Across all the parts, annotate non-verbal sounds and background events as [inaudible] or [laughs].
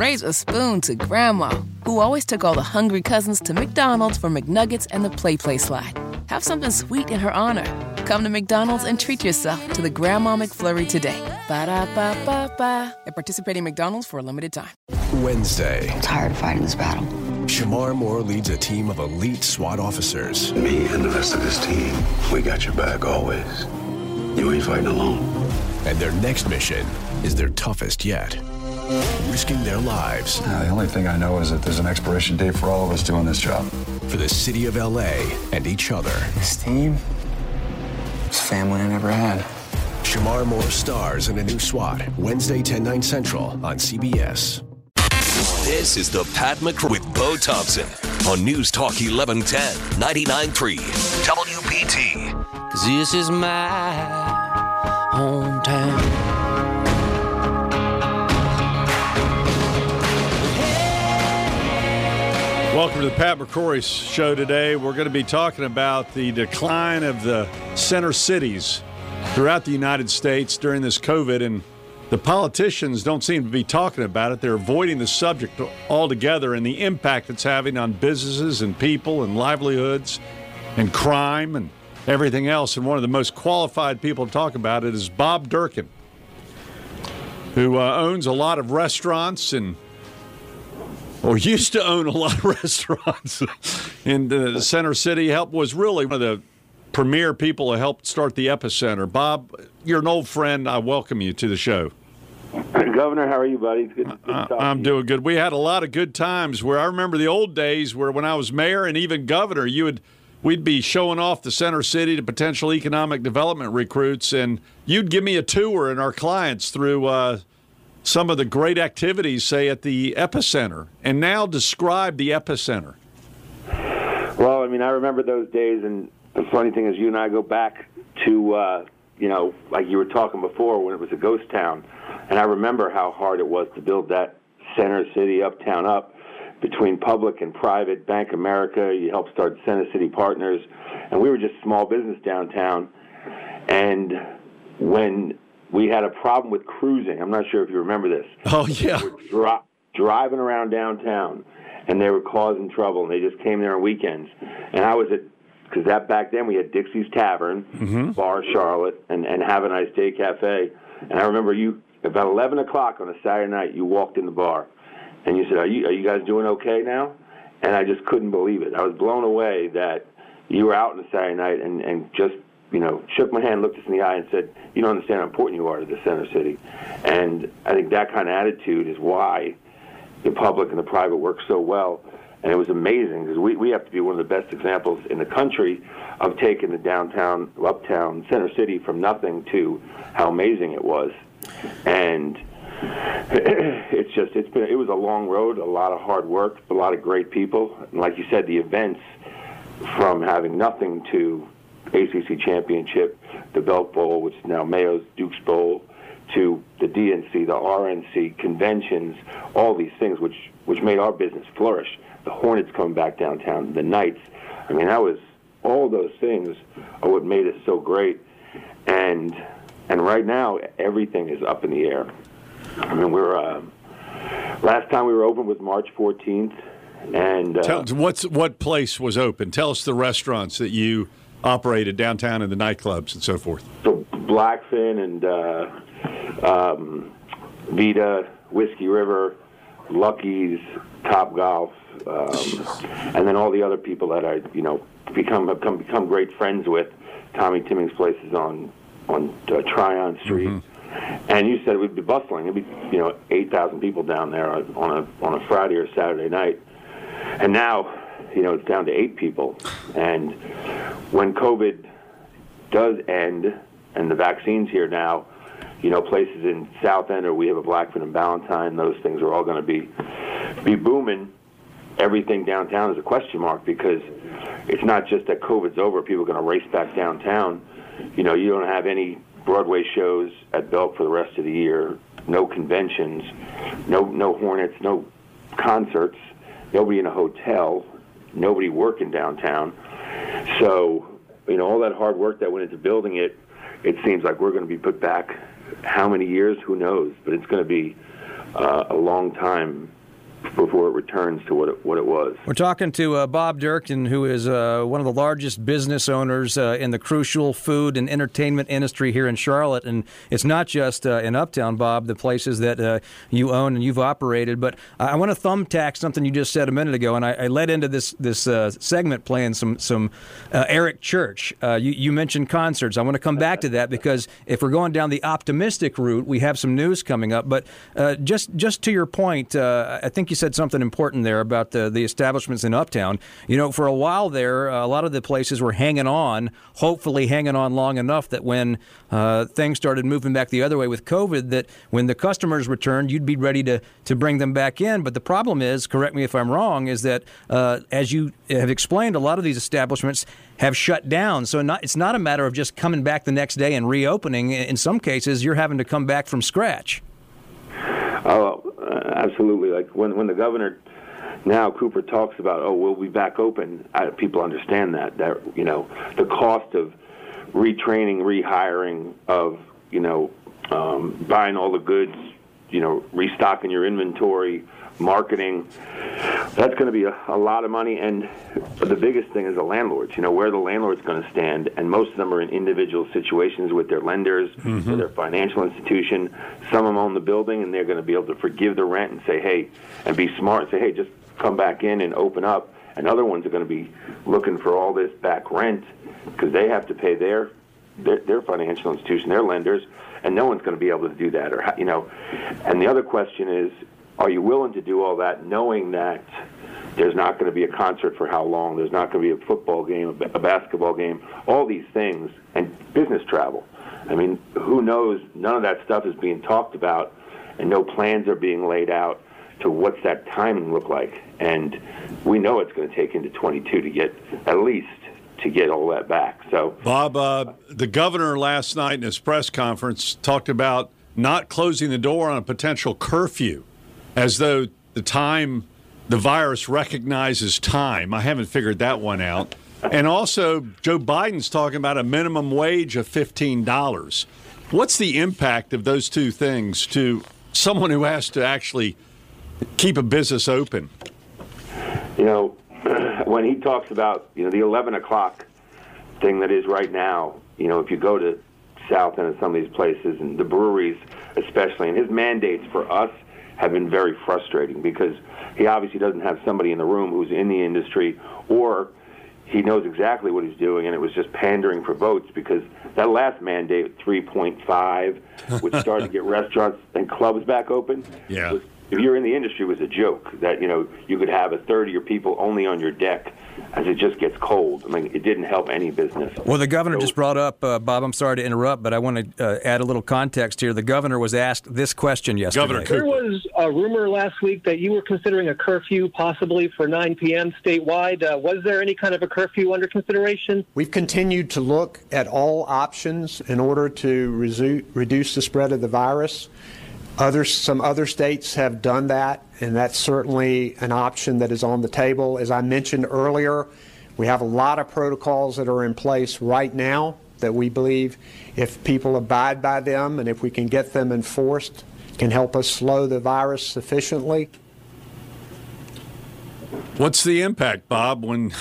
raise a spoon to Grandma, who always took all the hungry cousins to McDonald's for McNuggets and the Play Play slide. Have something sweet in her honor. Come to McDonald's and treat yourself to the Grandma McFlurry today. Ba da ba ba ba. At participating McDonald's for a limited time. Wednesday, I'm tired of fighting this battle. Shemar Moore leads a team of elite SWAT officers. Me and the rest of this team, we got your back always. You ain't fighting alone. And their next mission is their toughest yet. Risking their lives Uh, the only thing I know is that there's an expiration date for all of us doing this job. for the city of LA and each other. This team is family I never had. Shemar Moore stars in a new SWAT, Wednesday, 10, 9 central on CBS. This is the Pat McCrory with Bo Thompson on News Talk 1110, 99.3 WBT. This is my hometown. Welcome to the Pat McCrory Show today. We're going to be talking about the decline of the center cities throughout the United States during this COVID, and the politicians don't seem to be talking about it. They're avoiding the subject altogether and the impact it's having on businesses and people and livelihoods and crime and everything else. And one of the most qualified people to talk about it is Bob Durkin, who uh, owns a lot of restaurants and or used to own a lot of [laughs] restaurants in the center city. Help was really one of the premier people who helped start the EpiCentre. Bob, you're an old friend. I welcome you to the show. Governor, how are you, buddy? Good, good to I- talk I'm to you. doing good. We had a lot of good times where I remember the old days where when I was mayor and even governor, you would we'd be showing off the center city to potential economic development recruits, and you'd give me a tour and our clients through uh, some of the great activities, say at the EpiCentre. And now describe the EpiCentre. Well, I mean, I remember those days, and the funny thing is, you and I go back to, uh, you know, like you were talking before when it was a ghost town, and I remember how hard it was to build that center city, uptown up, between public and private. Bank America, you helped start Center City Partners, and we were just small business downtown. And when we had a problem with cruising, I'm not sure if you remember this. [laughs] Oh yeah, We dri- driving around downtown, and they were causing trouble, and they just came there on weekends. And I was at because that back then we had Dixie's Tavern, mm-hmm. Bar Charlotte, and and Have a Nice Day Cafe. And I remember you about 11 o'clock on a Saturday night, you walked in the bar, and you said, "Are you are you guys doing okay now?" And I just couldn't believe it. I was blown away that you were out on a Saturday night and and just you know, shook my hand, looked us in the eye, and said, "You don't understand how important you are to the center city." And I think that kind of attitude is why the public and the private work so well. And it was amazing because we, we have to be one of the best examples in the country of taking the downtown, uptown, center city from nothing to how amazing it was. And [clears throat] it's just it's been it was a long road, a lot of hard work, a lot of great people, and like you said, the events from having nothing to ACC championship, the Belk Bowl, which is now Mayo's Duke's Bowl, to the DNC, the RNC conventions, all these things, which which made our business flourish. The Hornets coming back downtown, the Knights. I mean, that was all those things are what made us so great. And and right now, everything is up in the air. I mean, we're uh, last time we were open was March 14th, and uh, Tell, what's what place was open? Tell us the restaurants that you operated downtown in the nightclubs and so forth. so Blackfin and uh, um, Vita, Whiskey River, Lucky's, Top Golf, um, and then all the other people that I, you know, become have come become great friends with. Tommy Timmings' place is on on uh, Tryon Street, and you said it would be bustling. It'd be, you know, eight thousand people down there on a on a Friday or Saturday night, and now, you know, it's down to eight people. And when COVID does end and the vaccine's here now, you know, places in South End or we have a Blackfin and Ballantyne, those things are all going to be be booming. Everything downtown is a question mark because it's not just that COVID's over, people are going to race back downtown. You know, you don't have any Broadway shows at Belk for the rest of the year, no conventions, no no Hornets, no concerts, nobody in a hotel, nobody working downtown. So, you know, all that hard work that went into building it, it seems like we're going to be put back how many years, who knows, but it's going to be uh, a long time before it returns to what it, what it was. We're talking to uh, Bob Durkin, who is uh, one of the largest business owners uh, in the crucial food and entertainment industry here in Charlotte. And it's not just uh, in Uptown, Bob, the places that uh, you own and you've operated. But I want to thumbtack something you just said a minute ago, and I, I led into this this uh, segment playing some some Eric Church. You, you, mentioned concerts. I want to come back to that because if we're going down the optimistic route, we have some news coming up. But just just to your point, I think you said something important there about the, the establishments in Uptown. You know, for a while there, a lot of the places were hanging on, hopefully hanging on long enough that when uh, things started moving back the other way with COVID, that when the customers returned, you'd be ready to, to bring them back in. But the problem is, correct me if I'm wrong, is that uh, as you have explained, a lot of these establishments have shut down. So not, it's not a matter of just coming back the next day and reopening. In some cases, you're having to come back from scratch. Oh, uh, absolutely. Like when when the governor now Cooper talks about, oh, we'll be back open. I, people understand that that you know the cost of retraining, rehiring, of you know um, buying all the goods, you know, restocking your inventory, marketing. That's going to be a, a, lot of money, and the biggest thing is the landlords. You know where the landlord's going to stand, and most of them are in individual situations with their lenders, mm-hmm. their financial institution. Some of them own the building, and they're going to be able to forgive the rent and say, "Hey," and be smart and say, "Hey, just come back in and open up." And other ones are going to be looking for all this back rent because they have to pay their, their their financial institution, their lenders, and no one's going to be able to do that. Or you know, and the other question is are you willing to do all that knowing that there's not going to be a concert for how long? There's not going to be a football game, a basketball game, all these things, and business travel. I mean, who knows? None of that stuff is being talked about, and no plans are being laid out to what's that timing look like. And we know it's going to take into 22 to get at least to get all that back. So, Bob, uh, the governor last night in his press conference talked about not closing the door on a potential curfew as though the time the virus recognizes time. I haven't figured that one out. And also, Joe Biden's talking about a minimum wage of $15. What's the impact of those two things to someone who has to actually keep a business open? You know, [clears throat] when he talks about, you know, the 11 o'clock thing that is right now, you know, if you go to South End and some of these places and the breweries especially, and his mandates for us – have been very frustrating because he obviously doesn't have somebody in the room who's in the industry or he knows exactly what he's doing, and it was just pandering for votes because that last mandate, 3.5, which started to get [laughs] restaurants and clubs back open, yeah. was if you're in the industry, it was a joke that you know you could have a third of your people only on your deck as it just gets cold. I mean, it didn't help any business. Well, the governor so, just brought up, uh, Bob. I'm sorry to interrupt, but I want to uh, add a little context here. The governor was asked this question yesterday. Governor there was a rumor last week that you were considering a curfew, possibly for 9 p.m. statewide. Uh, was there any kind of a curfew under consideration? We've continued to look at all options in order to resu- reduce the spread of the virus. Other, some other states have done that, and that's certainly an option that is on the table. As I mentioned earlier, we have a lot of protocols that are in place right now that we believe if people abide by them and if we can get them enforced, can help us slow the virus sufficiently. What's the impact, Bob, when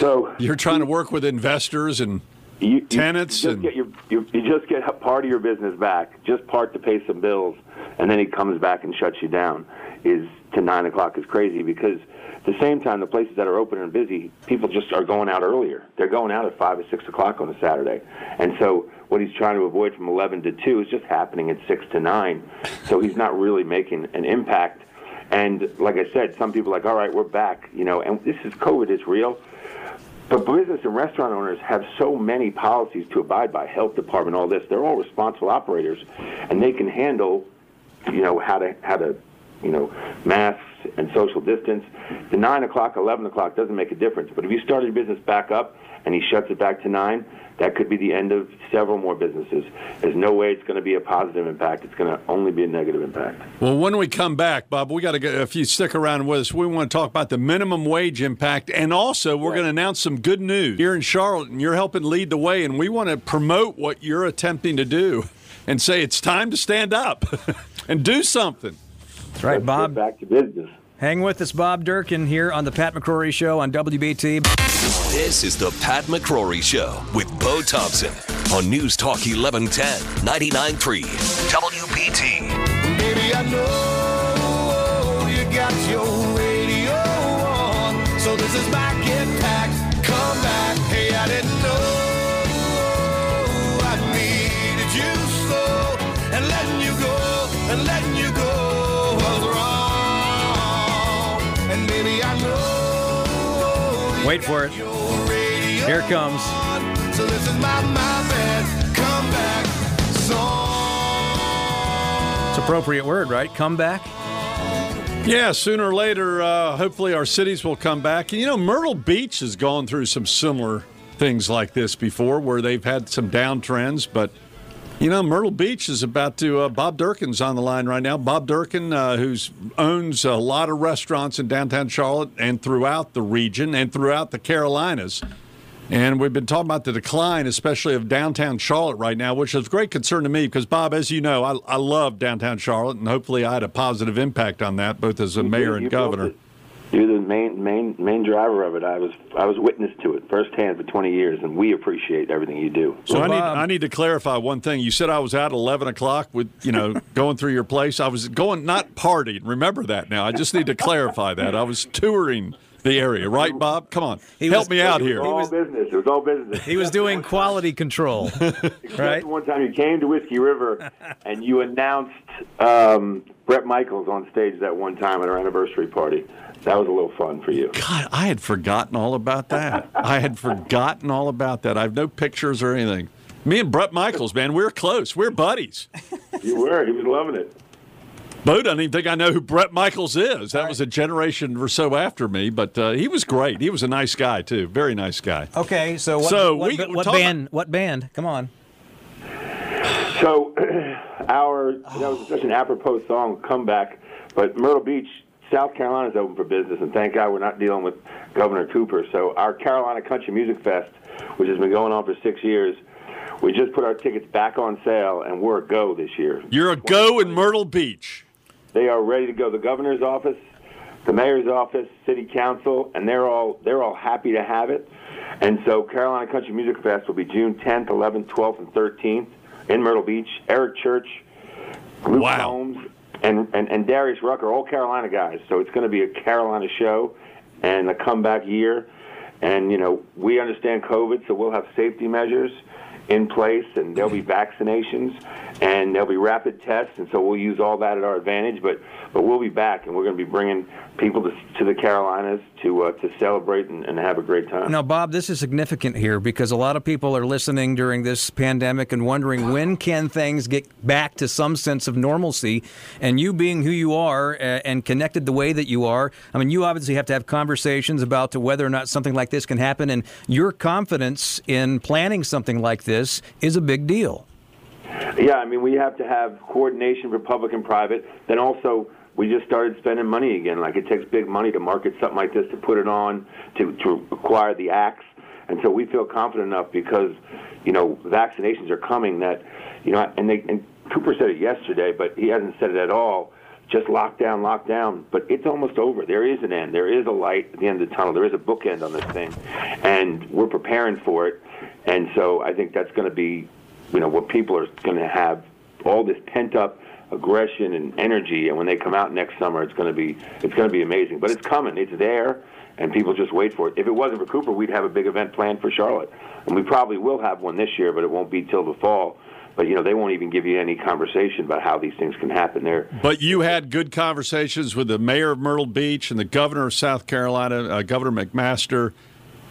so [laughs] you're trying to work with investors and you, tenants? You just, and... get your, you, you just get part of your business back, just part to pay some bills, and then he comes back and shuts you down. Is to nine o'clock is crazy because at the same time the places that are open and busy, people just are going out earlier. They're going out at five or six o'clock on a Saturday, and so what he's trying to avoid from eleven to two is just happening at six to nine. So he's not really making an impact. And like I said, some people are like, all right, we're back, you know, and this is COVID is real. But business and restaurant owners have so many policies to abide by, health department, all this. They're all responsible operators, and they can handle, you know, how to how to, you know, masks and social distance. The nine o'clock, eleven o'clock doesn't make a difference. But if you start your business back up and he shuts it back to nine, that could be the end of several more businesses. There's no way it's going to be a positive impact. It's going to only be a negative impact. Well, when we come back, Bob, we got to get, if you stick around with us, we want to talk about the minimum wage impact. And also, we're right. going to announce some good news here in Charlotte. And you're helping lead the way. And we want to promote what you're attempting to do and say it's time to stand up [laughs] and do something. That's right, let's Bob. Back to business. Hang with us, Bob Durkin, here on the Pat McCrory Show on WBT. This is the Pat McCrory Show with Bo Thompson on News Talk 1110, 99.3 WBT. Baby, I know you got your radio on. So this is my Wait for it. Here it comes. So this is my, my bad, come back song. It's appropriate word, right? Come back. Yeah, sooner or later, uh, hopefully our cities will come back. And you know, Myrtle Beach has gone through some similar things like this before, where they've had some downtrends. But you know, Myrtle Beach is about to. Uh, Bob Durkin's on the line right now. Bob Durkin, uh, who owns a lot of restaurants in downtown Charlotte and throughout the region and throughout the Carolinas. And we've been talking about the decline, especially of downtown Charlotte right now, which is a great concern to me because, Bob, as you know, I, I love downtown Charlotte, and hopefully I had a positive impact on that, both as a You mayor did. and governor. It. You're the main main main driver of it. I was I was witness to it firsthand for 20 years, and we appreciate everything you do. So I need I need to clarify one thing. You said I was out at eleven o'clock with you know [laughs] going through your place. I was going not partying. Remember that now. I just need to clarify that. I was touring the area, right, Bob? Come on, help was- me out here. It here. was all business. It was all business. He was doing [laughs] quality control, [laughs] right? One time you came to Whiskey River and you announced um, Bret Michaels on stage that one time at our anniversary party. That was a little fun for you. God, I had forgotten all about that. I had forgotten all about that. I have no pictures or anything. Me and Bret Michaels, man, we're close. We're buddies. You were. He was loving it. Bo doesn't even think I know who Bret Michaels is. That was a generation or so after me, but uh, he was great. He was a nice guy too, very nice guy. Okay, so what, So what, we- what, what talking- band? What band? Come on. So, [clears throat] our that was such an apropos song, comeback. But Myrtle Beach, South Carolina is open for business, and thank God we're not dealing with Governor Cooper. So, our Carolina Country Music Fest, which has been going on for six years, we just put our tickets back on sale, and we're a go this year. You're a go in Myrtle Beach. They are ready to go. The governor's office, the mayor's office, city council, and they're all they're all happy to have it. And so Carolina Country Music Fest will be June 10th, 11th, 12th, and 13th in Myrtle Beach. Eric Church, Luke Wow. Combs, and, and, and Darius Rucker, all Carolina guys. So it's going to be a Carolina show and a comeback year. And, you know, we understand COVID, so we'll have safety measures in place, and there'll be vaccinations, and there'll be rapid tests, and so we'll use all that at our advantage. But but we'll be back, and we're going to be bringing people to, to the Carolinas to uh, to celebrate and, and have a great time. Now, Bob, this is significant here because a lot of people are listening during this pandemic and wondering when can things get back to some sense of normalcy. And you being who you are and connected the way that you are, I mean, you obviously have to have conversations about whether or not something like this can happen. And your confidence in planning something like this is a big deal. Yeah, I mean, we have to have coordination for public and private. Then also, we just started spending money again. Like it takes big money to market something like this, to put it on, to to acquire the acts, and so we feel confident enough because, you know, vaccinations are coming. That, you know, and they and Cooper said it yesterday, but he hasn't said it at all. Just lock down, lock down. But it's almost over. There is an end. There is a light at the end of the tunnel. There is a bookend on this thing, and we're preparing for it. And so I think that's going to be you know, what people are going to have all this pent up aggression and energy, and when they come out next summer, it's going to be it's going to be amazing. But it's coming, it's there, and people just wait for it. If it wasn't for Cooper, we'd have a big event planned for Charlotte, and we probably will have one this year, but it won't be till the fall. But you know, they won't even give you any conversation about how these things can happen. There, But you had good conversations with the mayor of Myrtle Beach and the governor of South Carolina, uh, Governor McMaster,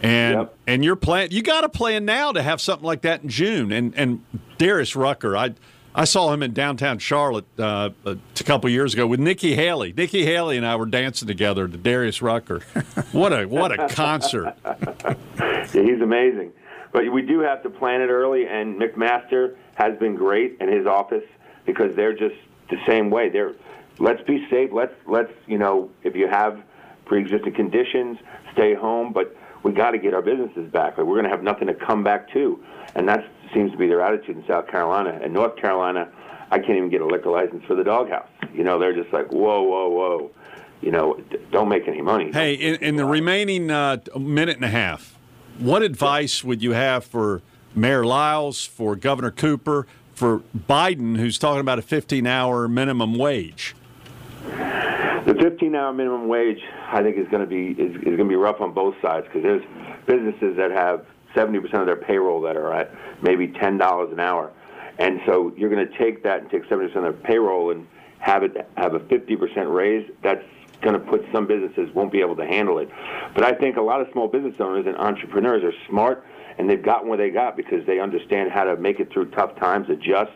and and your plan. You got a plan now to have something like that in June. And and Darius Rucker, I I saw him in downtown Charlotte uh, a couple years ago with Nikki Haley. Nikki Haley and I were dancing together to Darius Rucker. What a what a concert! [laughs] yeah, he's amazing. But we do have to plan it early, and McMaster has been great in his office because they're just the same way. They're let's be safe. Let's let's you know if you have pre-existing conditions, stay home. But we got to get our businesses back. Like, we're going to have nothing to come back to, and that seems to be their attitude in South Carolina and North Carolina. I can't even get a liquor license for the doghouse. You know, they're just like, whoa, whoa, whoa. You know, don't make any money. Hey, in, in the remaining uh, minute and a half, what advice would you have for Mayor Lyles, for Governor Cooper, for Biden, who's talking about a 15 hour minimum wage? The 15-hour minimum wage, I think, is going to be is, is going to be rough on both sides because there's businesses that have 70% of their payroll that are at maybe $10 an hour, and so you're going to take that and take 70% of their payroll and have it have a 50% raise. That's going to put some businesses won't be able to handle it. But I think a lot of small business owners and entrepreneurs are smart and they've gotten where they got because they understand how to make it through tough times, adjust.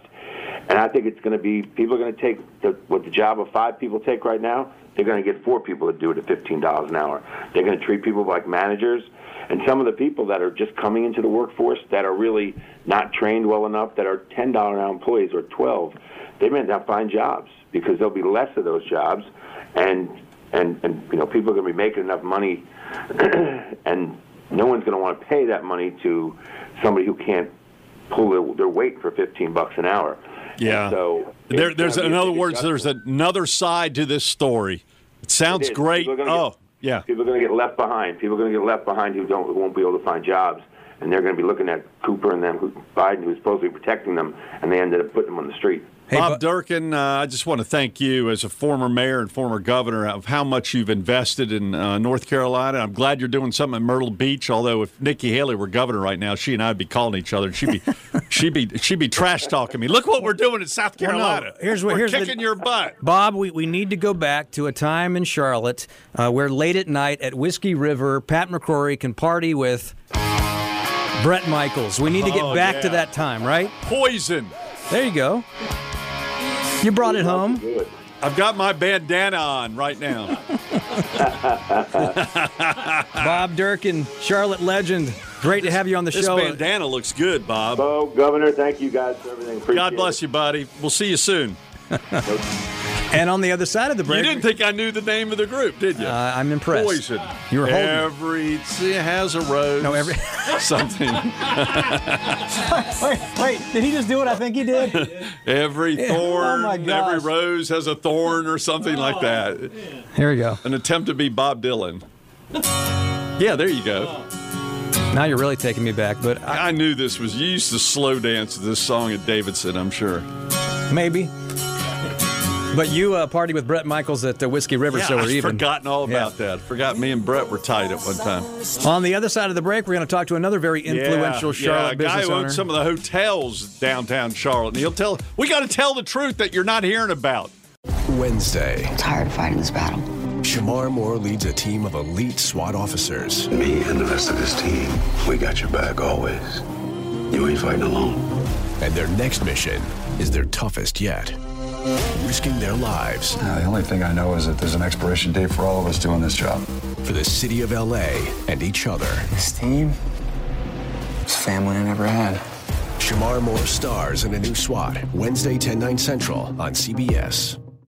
And I think it's going to be people are going to take the, what the job of five people take right now. They're going to get four people to do it at fifteen dollars an hour. They're going to treat people like managers, and some of the people that are just coming into the workforce that are really not trained well enough, that are ten dollar an hour employees or twelve, they may not find jobs because there'll be less of those jobs, and and and you know people are going to be making enough money, [clears throat] and no one's going to want to pay that money to somebody who can't pull their, their weight for 15 bucks an hour. Yeah. And so There, there's, in other words, there's another side to this story. It sounds It great. People are gonna Oh, get- yeah. People are going to get left behind. People are going to get left behind who don't who won't be able to find jobs, and they're going to be looking at Cooper and them, who, Biden, who's supposed to be protecting them, and they ended up putting them on the street. Bob Durkin, uh, I just want to thank you as a former mayor and former governor of how much you've invested in uh, North Carolina. I'm glad you're doing something at Myrtle Beach. Although if Nikki Haley were governor right now, she and I'd be calling each other. She'd be, [laughs] she'd be, she'd be trash talking me. Look what we're doing in South Well, no, Carolina. here's what- we're here's the- kicking your butt. Bob, we, we need to go back to a time in Charlotte uh, where late at night at Whiskey River, Pat McCrory can party with Bret Michaels. We need to get Oh, back to that time, right? Poison. There you go. You brought it home. I've got my bandana on right now. [laughs] Bob Durkin, Charlotte legend. Great to have you on the this show. This bandana looks good, Bob. Bo, Governor, thank you guys for everything. Appreciate God bless it. you, buddy. We'll see you soon. [laughs] And on the other side of the break, You didn't think I knew the name of the group, did you? Uh, I'm impressed. Poison. You were holding every see, it has a rose. No, every- [laughs] something. [laughs] wait, wait, did he just do what I think he did? every thorn, Oh, my every rose has a thorn or something like that. Here we go. An attempt to be Bob Dylan. Yeah, there you go. Now you're really taking me back, but I, I knew this was. You used to slow dance to this song at Davidson, I'm sure. maybe. But you uh, party with Bret Michaels at the Whiskey River, Yeah, so we're I've even. forgotten all about that. Forgot me and Brett were tight at one time. On the other side of the break, we're going to talk to another very influential yeah, Charlotte yeah, a guy who owner. owns some of the hotels downtown Charlotte, and he'll tell. We got to tell the truth that you're not hearing about. Wednesday, Tired of fighting this battle. Shemar Moore leads a team of elite SWAT officers. Me and the rest of this team, we got your back always. You ain't fighting alone. And their next mission is their toughest yet. Risking their lives the only thing I know is that there's an expiration date for all of us doing this job. for the city of LA and each other. This team is family I never had. Shemar Moore stars in a new SWAT, Wednesday, 10, 9 central on CBS.